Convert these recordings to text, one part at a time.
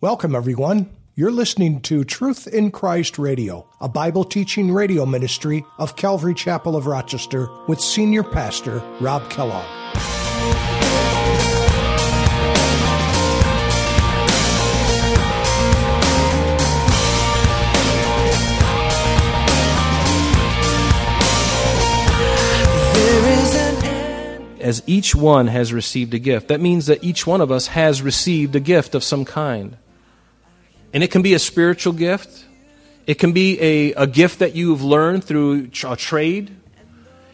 Welcome, everyone. You're listening to Truth in Christ Radio, a Bible teaching radio ministry of Calvary Chapel of Rochester with Senior Pastor Rob Kellogg. As each one has received a gift. That means that each one of us has received a gift of some kind. And it can be a spiritual gift. It can be a, a gift that you've learned through a trade.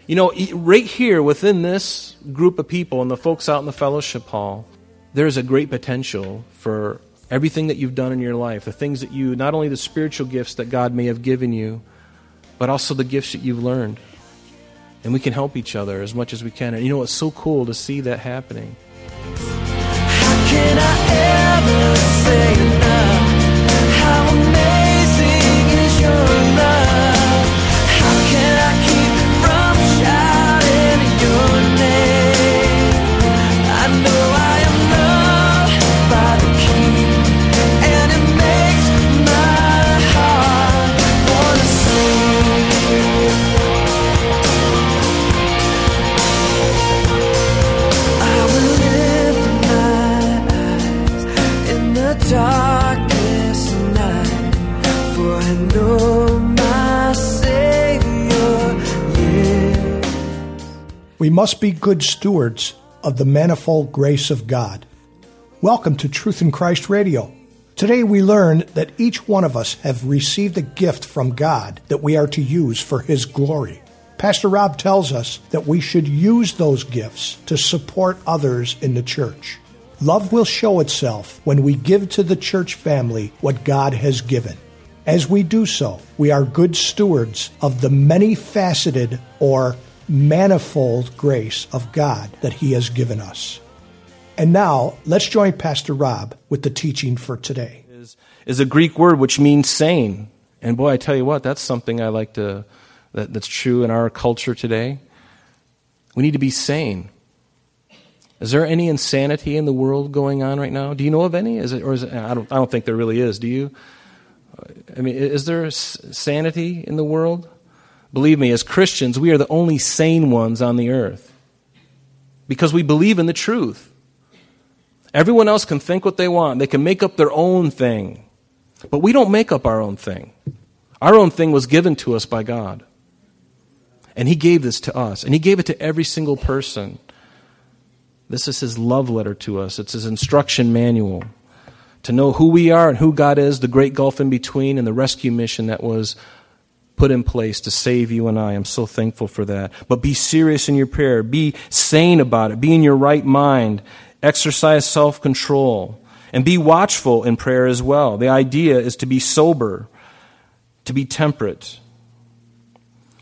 You know, right here within this group of people and the folks out in the fellowship hall, there's a great potential for everything that you've done in your life, the things that you, not only the spiritual gifts that God may have given you, but also the gifts that you've learned. And we can help each other as much as we can. And you know, it's so cool to see that happening. We must be good stewards of the manifold grace of God. Welcome to Truth in Christ Radio. Today we learn that each one of us have received a gift from God that we are to use for His glory. Pastor Rob tells us that we should use those gifts to support others in the church. Love will show itself when we give to the church family what God has given. As we do so, we are good stewards of the many faceted or manifold grace of God that He has given us. And now, let's join Pastor Rob with the teaching for today. Is, is a Greek word which means sane. And boy, I tell you what, that's something I like to, that, that's true in our culture today. We need to be sane. Is there any insanity in the world going on right now? Do you know of any? Is it, or is it, I don't, I don't think there really is. Do you? I mean, is there sanity in the world? Believe me, as Christians, we are the only sane ones on the earth because we believe in the truth. Everyone else can think what they want, they can make up their own thing. But we don't make up our own thing. Our own thing was given to us by God. And He gave this to us, and He gave it to every single person. This is His love letter to us, it's His instruction manual to know who we are and who God is, the great gulf in between, and the rescue mission that was put in place to save you and I. I'm so thankful for that. But be serious in your prayer. Be sane about it. Be in your right mind. Exercise self control. And be watchful in prayer as well. The idea is to be sober, to be temperate.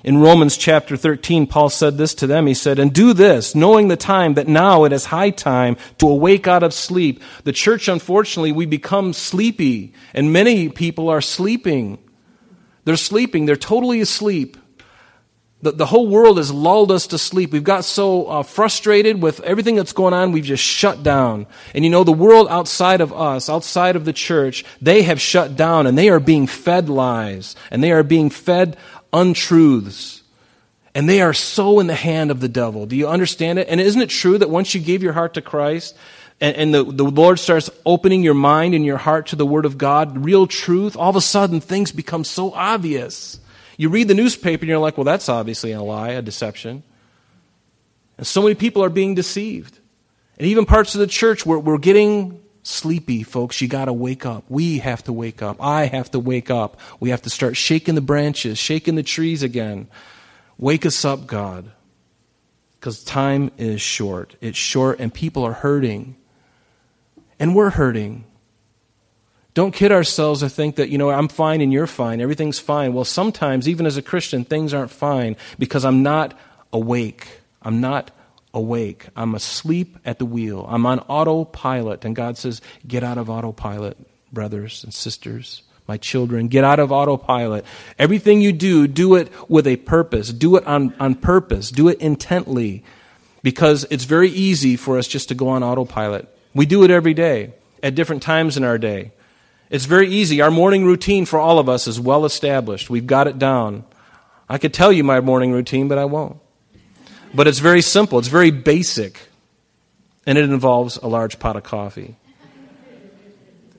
In Romans chapter 13, Paul said this to them. He said, And do this, knowing the time that now it is high time to awake out of sleep. The church, unfortunately, we become sleepy, and many people are sleeping. They're sleeping, they're totally asleep. The, the whole world has lulled us to sleep. We've got so uh, frustrated with everything that's going on, we've just shut down. And you know, the world outside of us, outside of the church, they have shut down and they are being fed lies and they are being fed untruths. And they are so in the hand of the devil. Do you understand it? And isn't it true that once you gave your heart to Christ, and, and the, the Lord starts opening your mind and your heart to the Word of God, real truth, all of a sudden things become so obvious. You read the newspaper and you're like, well, that's obviously a lie, a deception. And so many people are being deceived. And even parts of the church, we're, we're getting sleepy, folks. You got to wake up. We have to wake up. I have to wake up. We have to start shaking the branches, shaking the trees again. Wake us up, God. Because time is short. It's short, and people are hurting. And we're hurting. Don't kid ourselves or think that, you know, I'm fine and you're fine. Everything's fine. Well, sometimes, even as a Christian, things aren't fine because I'm not awake. I'm not awake. I'm asleep at the wheel. I'm on autopilot. And God says, get out of autopilot, brothers and sisters, my children. Get out of autopilot. Everything you do, do it with a purpose. Do it on, on purpose. Do it intently. Because it's very easy for us just to go on autopilot. We do it every day, at different times in our day. It's very easy. Our morning routine for all of us is well established. We've got it down. I could tell you my morning routine, but I won't. But it's very simple, it's very basic, and it involves a large pot of coffee.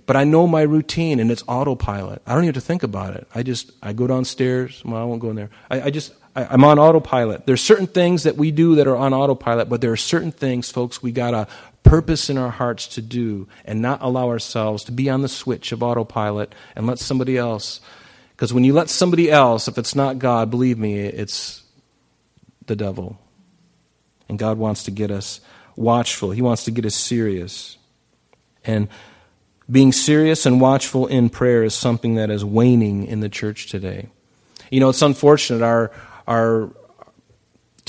But I know my routine and it's autopilot. I don't even have to think about it. I just, I go downstairs. Well, I won't go in there. I, I just, I, am on autopilot. There's certain things that we do that are on autopilot, but there are certain things, folks, we got a purpose in our hearts to do and not allow ourselves to be on the switch of autopilot and let somebody else. Because when you let somebody else, if it's not God, believe me, it's the devil. And God wants to get us watchful, He wants to get us serious. And being serious and watchful in prayer is something that is waning in the church today. You know, it's unfortunate. Our, our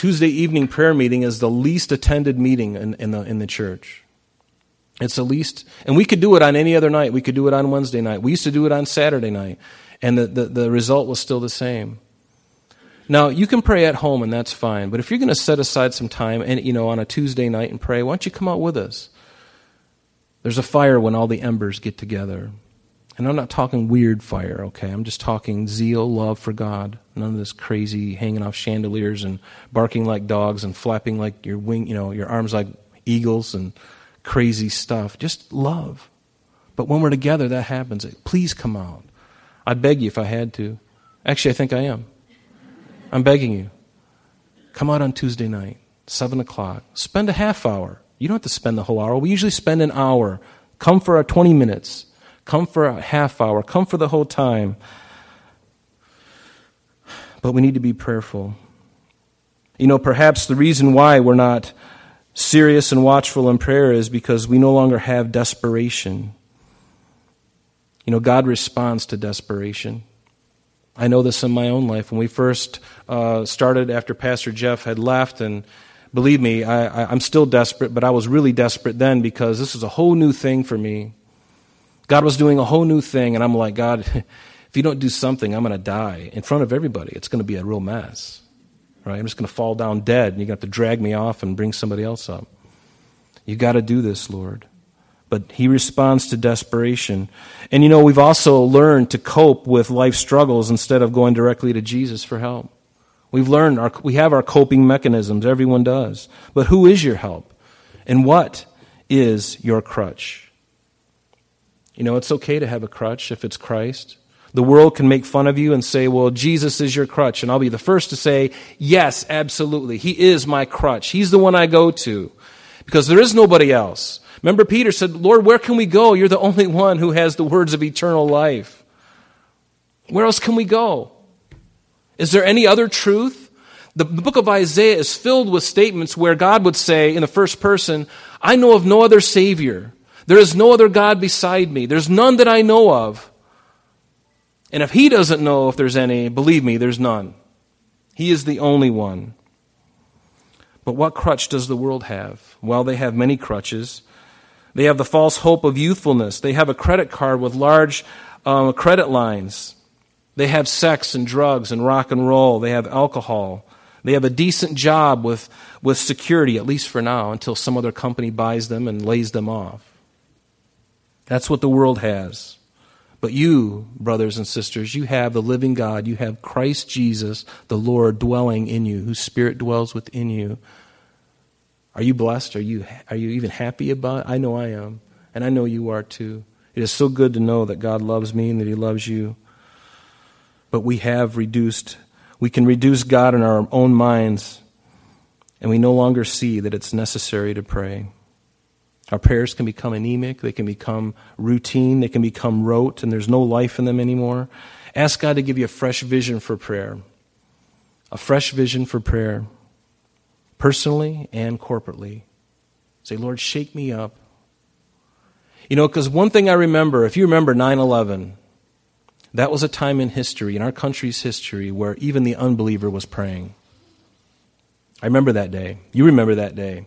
Tuesday evening prayer meeting is the least attended meeting in, in, the, in the church. It's the least, and we could do it on any other night. We could do it on Wednesday night. We used to do it on Saturday night, and the, the, the result was still the same. Now, you can pray at home, and that's fine, but if you're going to set aside some time and, you know, on a Tuesday night and pray, why don't you come out with us? There's a fire when all the embers get together. And I'm not talking weird fire, okay? I'm just talking zeal, love for God. None of this crazy hanging off chandeliers and barking like dogs and flapping like your wing, you know, your arms like eagles and crazy stuff. Just love. But when we're together, that happens. Please come out. I'd beg you if I had to. Actually, I think I am. I'm begging you. Come out on Tuesday night, 7 o'clock. Spend a half hour. You don't have to spend the whole hour. We usually spend an hour. Come for our 20 minutes. Come for a half hour. Come for the whole time. But we need to be prayerful. You know, perhaps the reason why we're not serious and watchful in prayer is because we no longer have desperation. You know, God responds to desperation. I know this in my own life. When we first uh, started after Pastor Jeff had left and believe me, I, am still desperate, but I was really desperate then because this was a whole new thing for me. God was doing a whole new thing, and I'm like, God, if you don't do something, I'm going to die in front of everybody. It's going to be a real mess. Right? I'm just going to fall down dead, and you're going to have to drag me off and bring somebody else up. You got to do this, Lord. But he responds to desperation. And you know, we've also learned to cope with life struggles instead of going directly to Jesus for help. We've learned, our, we have our coping mechanisms. Everyone does. But who is your help? And what is your crutch? You know, it's okay to have a crutch if it's Christ. The world can make fun of you and say, well, Jesus is your crutch. And I'll be the first to say, yes, absolutely. He is my crutch. He's the one I go to because there is nobody else. Remember, Peter said, Lord, where can we go? You're the only one who has the words of eternal life. Where else can we go? Is there any other truth? The, book of Isaiah is filled with statements where God would say in the first person, I know of no other Savior. There is no other God beside me. There's none that I know of. And if He doesn't know if there's any, believe me, there's none. He is the only one. But what crutch does the world have? Well, they have many crutches. They have the false hope of youthfulness. They have a credit card with large um, credit lines. They have sex and drugs and rock and roll. They have alcohol. They have a decent job with, with security, at least for now, until some other company buys them and lays them off. That's what the world has. But you, brothers and sisters, you have the living God. You have Christ Jesus, the Lord, dwelling in you, whose Spirit dwells within you. Are you blessed? Are you, are you even happy about it? I know I am. And I know you are too. It is so good to know that God loves me and that He loves you but we have reduced, we can reduce God in our own minds, and we no longer see that it's necessary to pray. Our prayers can become anemic, they can become routine, they can become rote, and there's no life in them anymore. Ask God to give you a fresh vision for prayer. A fresh vision for prayer, personally and corporately. Say, Lord, shake me up. You know, because one thing I remember, if you remember 9 11, that was a time in history, in our country's history, where even the unbeliever was praying. I remember that day. You remember that day.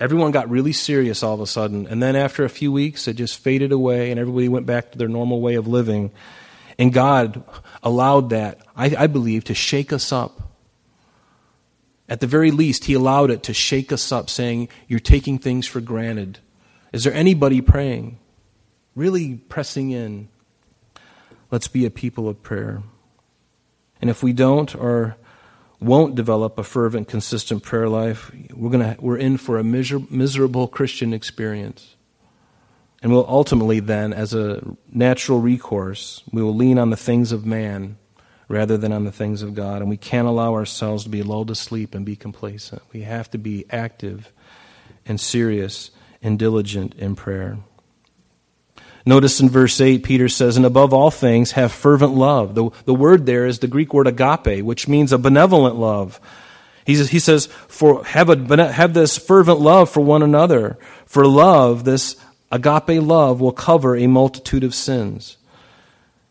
Everyone got really serious all of a sudden. And then after a few weeks, it just faded away and everybody went back to their normal way of living. And God allowed that, I, I believe, to shake us up. At the very least, He allowed it to shake us up, saying, You're taking things for granted. Is there anybody praying? Really pressing in? Let's be a people of prayer. And if we don't or won't develop a fervent, consistent prayer life, we're, gonna, we're in for a miser- miserable Christian experience. And we'll ultimately then, as a natural recourse, we will lean on the things of man rather than on the things of God. And we can't allow ourselves to be lulled to sleep and be complacent. We have to be active and serious and diligent in prayer. Notice in verse 8, Peter says, And above all things, have fervent love. The, the word there is the Greek word agape, which means a benevolent love. He, he says, for, have, a, have this fervent love for one another. For love, this agape love, will cover a multitude of sins.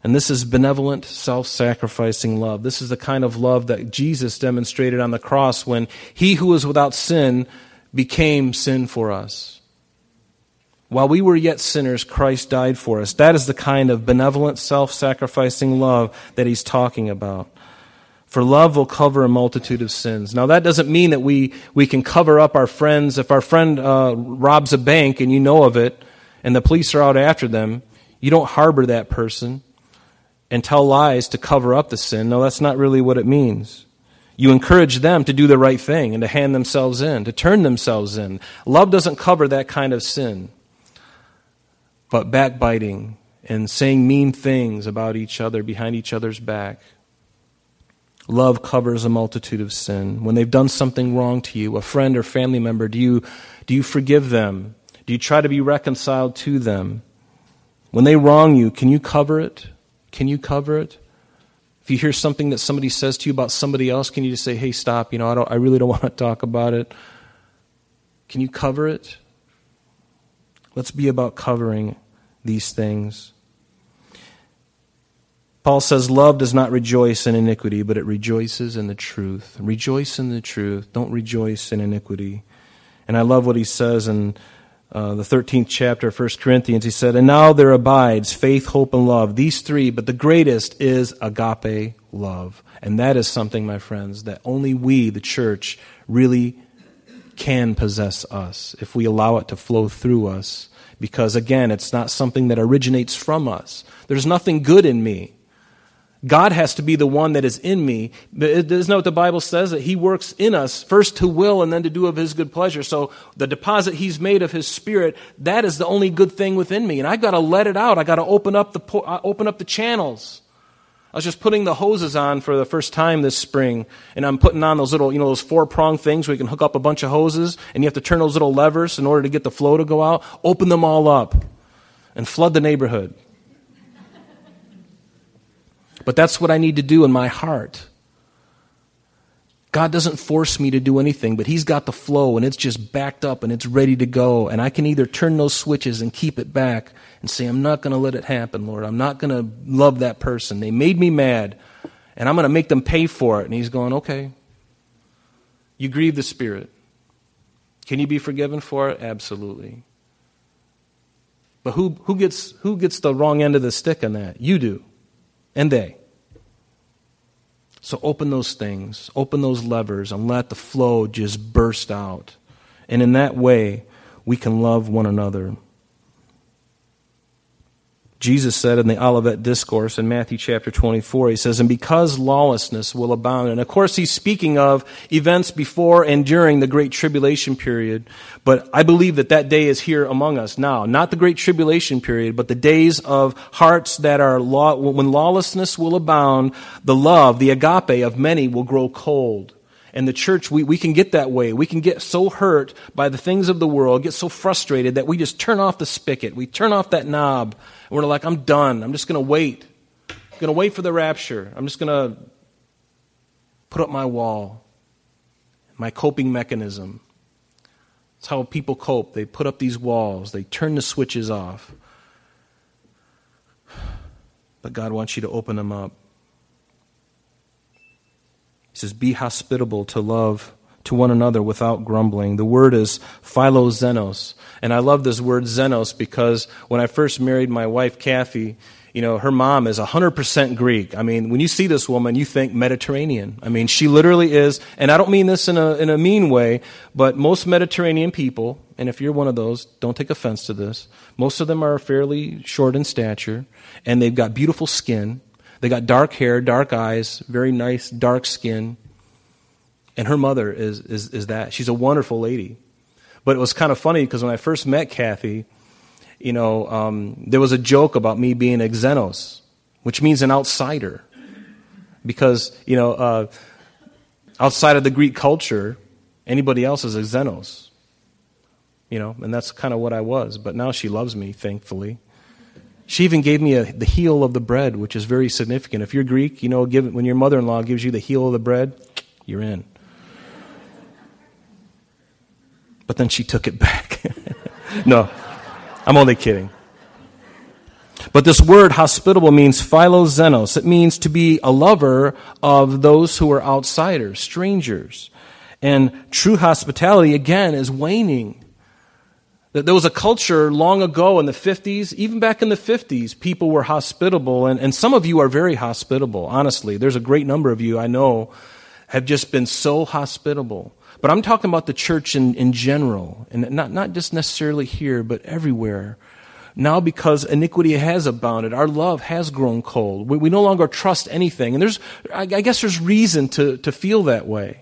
And this is benevolent, self sacrificing love. This is the kind of love that Jesus demonstrated on the cross when he who was without sin became sin for us. While we were yet sinners, Christ died for us. That is the kind of benevolent, self sacrificing love that he's talking about. For love will cover a multitude of sins. Now, that doesn't mean that we, we can cover up our friends. If our friend uh, robs a bank and you know of it, and the police are out after them, you don't harbor that person and tell lies to cover up the sin. No, that's not really what it means. You encourage them to do the right thing and to hand themselves in, to turn themselves in. Love doesn't cover that kind of sin. But backbiting and saying mean things about each other behind each other's back. Love covers a multitude of sin. When they've done something wrong to you, a friend or family member, do you, do you forgive them? Do you try to be reconciled to them? When they wrong you, can you cover it? Can you cover it? If you hear something that somebody says to you about somebody else, can you just say, hey, stop, you know, I, don't, I really don't want to talk about it? Can you cover it? Let's be about covering these things. Paul says, Love does not rejoice in iniquity, but it rejoices in the truth. Rejoice in the truth. Don't rejoice in iniquity. And I love what he says in uh, the 13th chapter of 1 Corinthians. He said, And now there abides faith, hope, and love. These three, but the greatest is agape love. And that is something, my friends, that only we, the church, really can possess us if we allow it to flow through us. Because again, it's not something that originates from us. There's nothing good in me. God has to be the one that is in me. Isn't that what the Bible says? That He works in us, first to will and then to do of His good pleasure. So the deposit He's made of His Spirit, that is the only good thing within me. And I've got to let it out. I've got to open up the, uh, open up the channels. I was just putting the hoses on for the first time this spring, and I'm putting on those little, you know, those four prong things where you can hook up a bunch of hoses, and you have to turn those little levers in order to get the flow to go out. Open them all up and flood the neighborhood. But that's what I need to do in my heart. God doesn't force me to do anything, but He's got the flow and it's just backed up and it's ready to go. And I can either turn those switches and keep it back and say, I'm not going to let it happen, Lord. I'm not going to love that person. They made me mad and I'm going to make them pay for it. And He's going, okay. You grieve the Spirit. Can you be forgiven for it? Absolutely. But who, who, gets, who gets the wrong end of the stick on that? You do. And they. So open those things, open those levers, and let the flow just burst out. And in that way, we can love one another. Jesus said in the Olivet Discourse in Matthew chapter 24, he says, And because lawlessness will abound. And of course, he's speaking of events before and during the Great Tribulation period. But I believe that that day is here among us now. Not the Great Tribulation period, but the days of hearts that are, law, when lawlessness will abound, the love, the agape of many will grow cold. And the church, we, we can get that way. We can get so hurt by the things of the world, get so frustrated that we just turn off the spigot. We turn off that knob. And we're like, I'm done. I'm just going to wait. I'm going to wait for the rapture. I'm just going to put up my wall, my coping mechanism. It's how people cope. They put up these walls, they turn the switches off. But God wants you to open them up. He says, Be hospitable to love to one another without grumbling. The word is philoxenos. And I love this word xenos because when I first married my wife, Kathy, you know, her mom is 100% Greek. I mean, when you see this woman, you think Mediterranean. I mean, she literally is, and I don't mean this in a, in a mean way, but most Mediterranean people, and if you're one of those, don't take offense to this, most of them are fairly short in stature, and they've got beautiful skin. They got dark hair, dark eyes, very nice dark skin. And her mother is, is, is that. She's a wonderful lady. But it was kind of funny because when I first met Kathy, you know, um, there was a joke about me being a xenos, which means an outsider. Because, you know, uh, outside of the Greek culture, anybody else is a xenos. You know, and that's kind of what I was. But now she loves me, thankfully. She even gave me a, the heel of the bread, which is very significant. If you're Greek, you know, give, when your mother in law gives you the heel of the bread, you're in. But then she took it back. no, I'm only kidding. But this word hospitable means philoxenos. It means to be a lover of those who are outsiders, strangers. And true hospitality, again, is waning. There was a culture long ago in the 50s, even back in the 50s, people were hospitable, and, and some of you are very hospitable, honestly. There's a great number of you I know have just been so hospitable. But I'm talking about the church in, in general, and not, not just necessarily here, but everywhere. Now, because iniquity has abounded, our love has grown cold. We, we no longer trust anything. And there's, I, I guess there's reason to, to feel that way.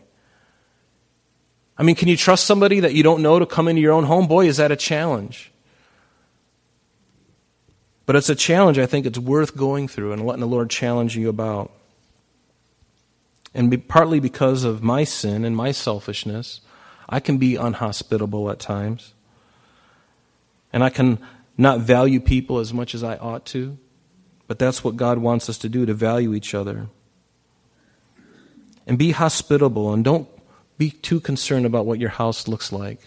I mean, can you trust somebody that you don't know to come into your own home? Boy, is that a challenge. But it's a challenge I think it's worth going through and letting the Lord challenge you about. And be, partly because of my sin and my selfishness, I can be unhospitable at times. And I can not value people as much as I ought to. But that's what God wants us to do, to value each other. And be hospitable and don't be too concerned about what your house looks like.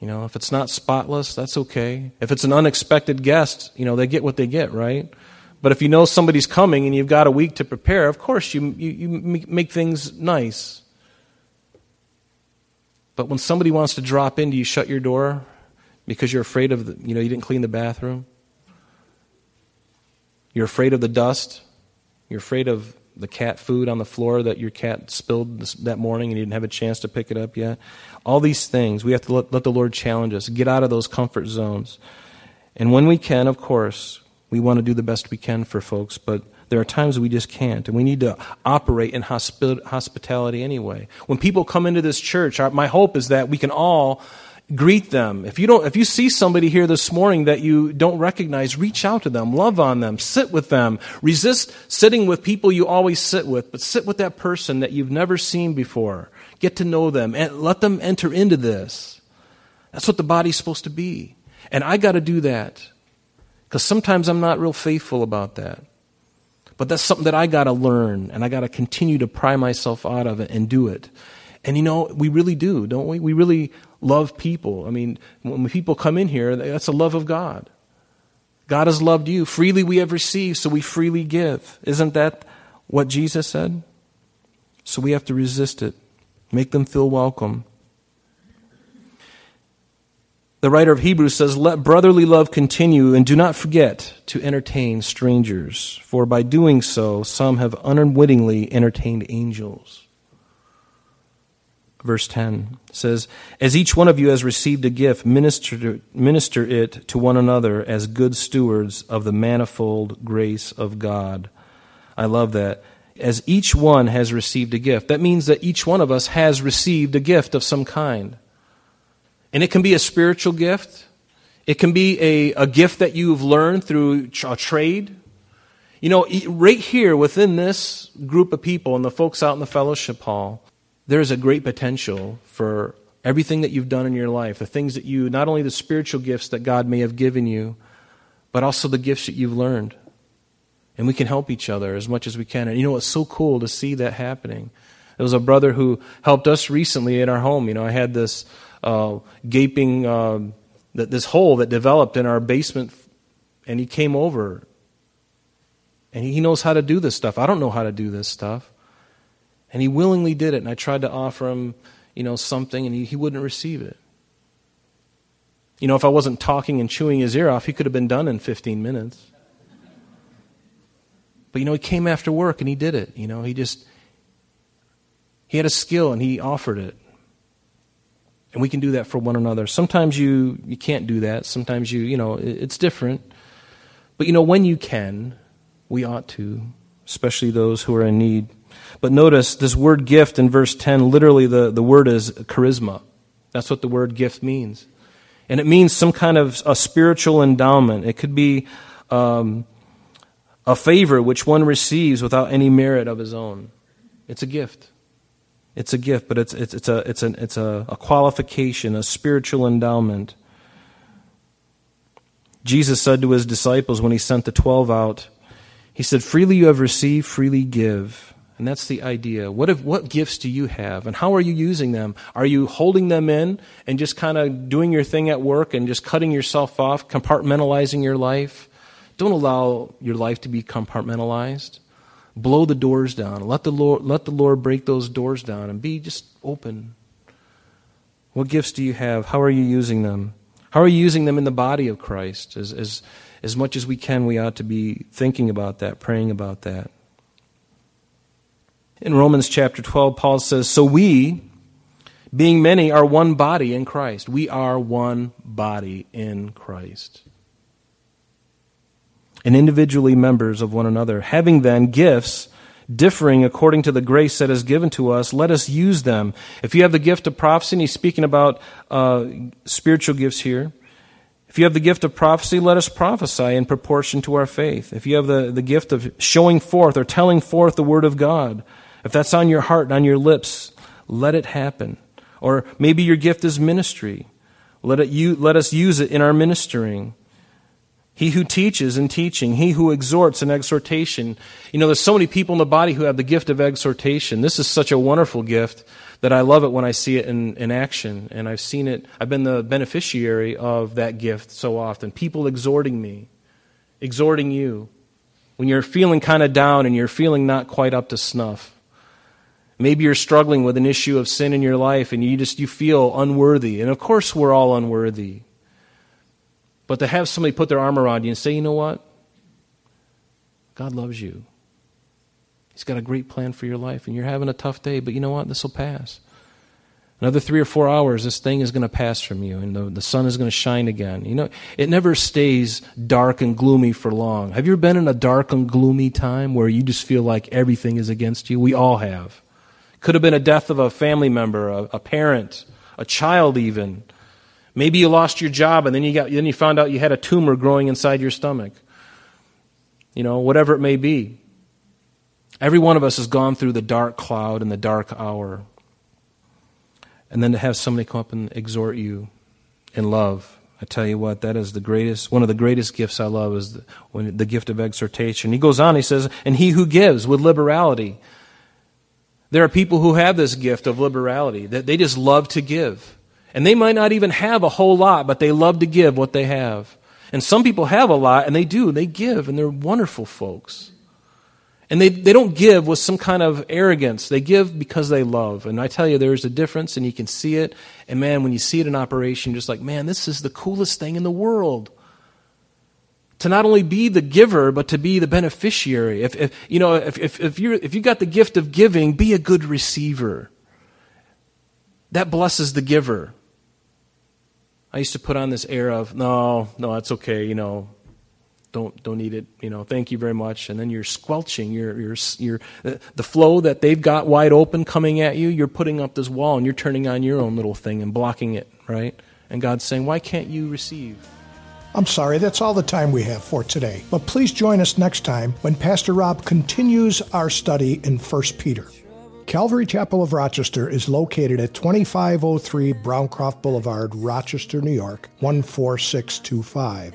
You know, if it's not spotless, that's okay. If it's an unexpected guest, you know, they get what they get, right? But if you know somebody's coming and you've got a week to prepare, of course you, you, you make things nice. But when somebody wants to drop in, do you shut your door because you're afraid of, the, you know, you didn't clean the bathroom? You're afraid of the dust? You're afraid of the cat food on the floor that your cat spilled this, that morning and you didn't have a chance to pick it up yet? All these things, we have to let, let the Lord challenge us. Get out of those comfort zones. And when we can, of course, we want to do the best we can for folks, but there are times we just can't, and we need to operate in hospitality anyway. When people come into this church, our, my hope is that we can all greet them. If you don't, if you see somebody here this morning that you don't recognize, reach out to them, love on them, sit with them. Resist sitting with people you always sit with, but sit with that person that you've never seen before. Get to know them and let them enter into this. That's what the body's supposed to be. And I got to do that. Because sometimes I'm not real faithful about that. But that's something that I got to learn, and I got to continue to pry myself out of it and do it. And you know, we really do, don't we? We really love people. I mean, when people come in here, that's the love of God. God has loved you. Freely we have received, so we freely give. Isn't that what Jesus said? So we have to resist it, make them feel welcome. The writer of Hebrews says, Let brotherly love continue, and do not forget to entertain strangers, for by doing so, some have unwittingly entertained angels. Verse 10 says, As each one of you has received a gift, minister, minister it to one another as good stewards of the manifold grace of God. I love that. As each one has received a gift. That means that each one of us has received a gift of some kind. And it can be a spiritual gift. It can be a, a gift that you've learned through a trade. You know, right here within this group of people and the folks out in the fellowship hall, there's a great potential for everything that you've done in your life, the things that you, not only the spiritual gifts that God may have given you, but also the gifts that you've learned. And we can help each other as much as we can. And you know, it's so cool to see that happening. There was a brother who helped us recently in our home. You know, I had this uh, gaping, uh, this hole that developed in our basement, and he came over. And he knows how to do this stuff. I don't know how to do this stuff. And he willingly did it, and I tried to offer him, you know, something, and he, he wouldn't receive it. You know, if I wasn't talking and chewing his ear off, he could have been done in 15 minutes. But you know, he came after work and he did it. You know, he just, he had a skill and he offered it. And we can do that for one another. Sometimes you, you can't do that. Sometimes you, you know, it's different. But you know, when you can, we ought to, especially those who are in need. But notice this word gift in verse 10, literally the, the word is charisma. That's what the word gift means. And it means some kind of a spiritual endowment. It could be um, a favor which one receives without any merit of his own. It's a gift. It's a gift, but it's, it's, it's, a, it's, a, it's a, a qualification, a spiritual endowment. Jesus said to his disciples when he sent the twelve out, He said, Freely you have received, freely give. And that's the idea. What, if, what gifts do you have, and how are you using them? Are you holding them in and just kind of doing your thing at work and just cutting yourself off, compartmentalizing your life? Don't allow your life to be compartmentalized. Blow the doors down. Let the Lord, let the Lord break those doors down and be just open. What gifts do you have? How are you using them? How are you using them in the body of Christ? As, as, as much as we can, we ought to be thinking about that, praying about that. In Romans chapter 12, Paul says, So we, being many, are one body in Christ. We are one body in Christ. And individually members of one another. Having then gifts differing according to the grace that is given to us, let us use them. If you have the gift of prophecy, and he's speaking about uh, spiritual gifts here. If you have the gift of prophecy, let us prophesy in proportion to our faith. If you have the, the gift of showing forth or telling forth the word of God, if that's on your heart and on your lips, let it happen. Or maybe your gift is ministry. Let, it, you, let us use it in our ministering. He who teaches in teaching, he who exhorts in exhortation. You know, there's so many people in the body who have the gift of exhortation. This is such a wonderful gift that I love it when I see it in, in action. And I've seen it, I've been the beneficiary of that gift so often. People exhorting me, exhorting you. When you're feeling kind of down and you're feeling not quite up to snuff. Maybe you're struggling with an issue of sin in your life and you just you feel unworthy. And of course we're all unworthy. But to have somebody put their arm around you and say, "You know what? God loves you. He's got a great plan for your life and you're having a tough day, but you know what? This will pass." Another three or four hours, this thing is going to pass from you, and the, the sun is going to shine again. You know, it never stays dark and gloomy for long. Have you ever been in a dark and gloomy time where you just feel like everything is against you? We all have. Could have been a death of a family member, a, a parent, a child, even. Maybe you lost your job and then you, got, then you found out you had a tumor growing inside your stomach. You know, whatever it may be. Every one of us has gone through the dark cloud and the dark hour. And then to have somebody come up and exhort you in love. I tell you what, that is the greatest, one of the greatest gifts I love is the, when, the gift of exhortation. He goes on, he says, and he who gives with liberality. There are people who have this gift of liberality, that they just love to give. And they might not even have a whole lot, but they love to give what they have. And some people have a lot, and they do. They give, and they're wonderful folks. And they, they don't give with some kind of arrogance. They give because they love. And I tell you, there's a difference, and you can see it. And man, when you see it in operation, you're just like, man, this is the coolest thing in the world to not only be the giver, but to be the beneficiary. If, if you know, if, if, if, you if you got the gift of giving, be a good receiver. That blesses the giver. I used to put on this air of, no, no, that's okay, you know, don't don't need it, you know, thank you very much. And then you're squelching, you're, you're, you're, the flow that they've got wide open coming at you, you're putting up this wall and you're turning on your own little thing and blocking it, right? And God's saying, why can't you receive? I'm sorry, that's all the time we have for today. But please join us next time when Pastor Rob continues our study in 1 Peter. Calvary Chapel of Rochester is located at 2503 Browncroft Boulevard, Rochester, New York, 14625.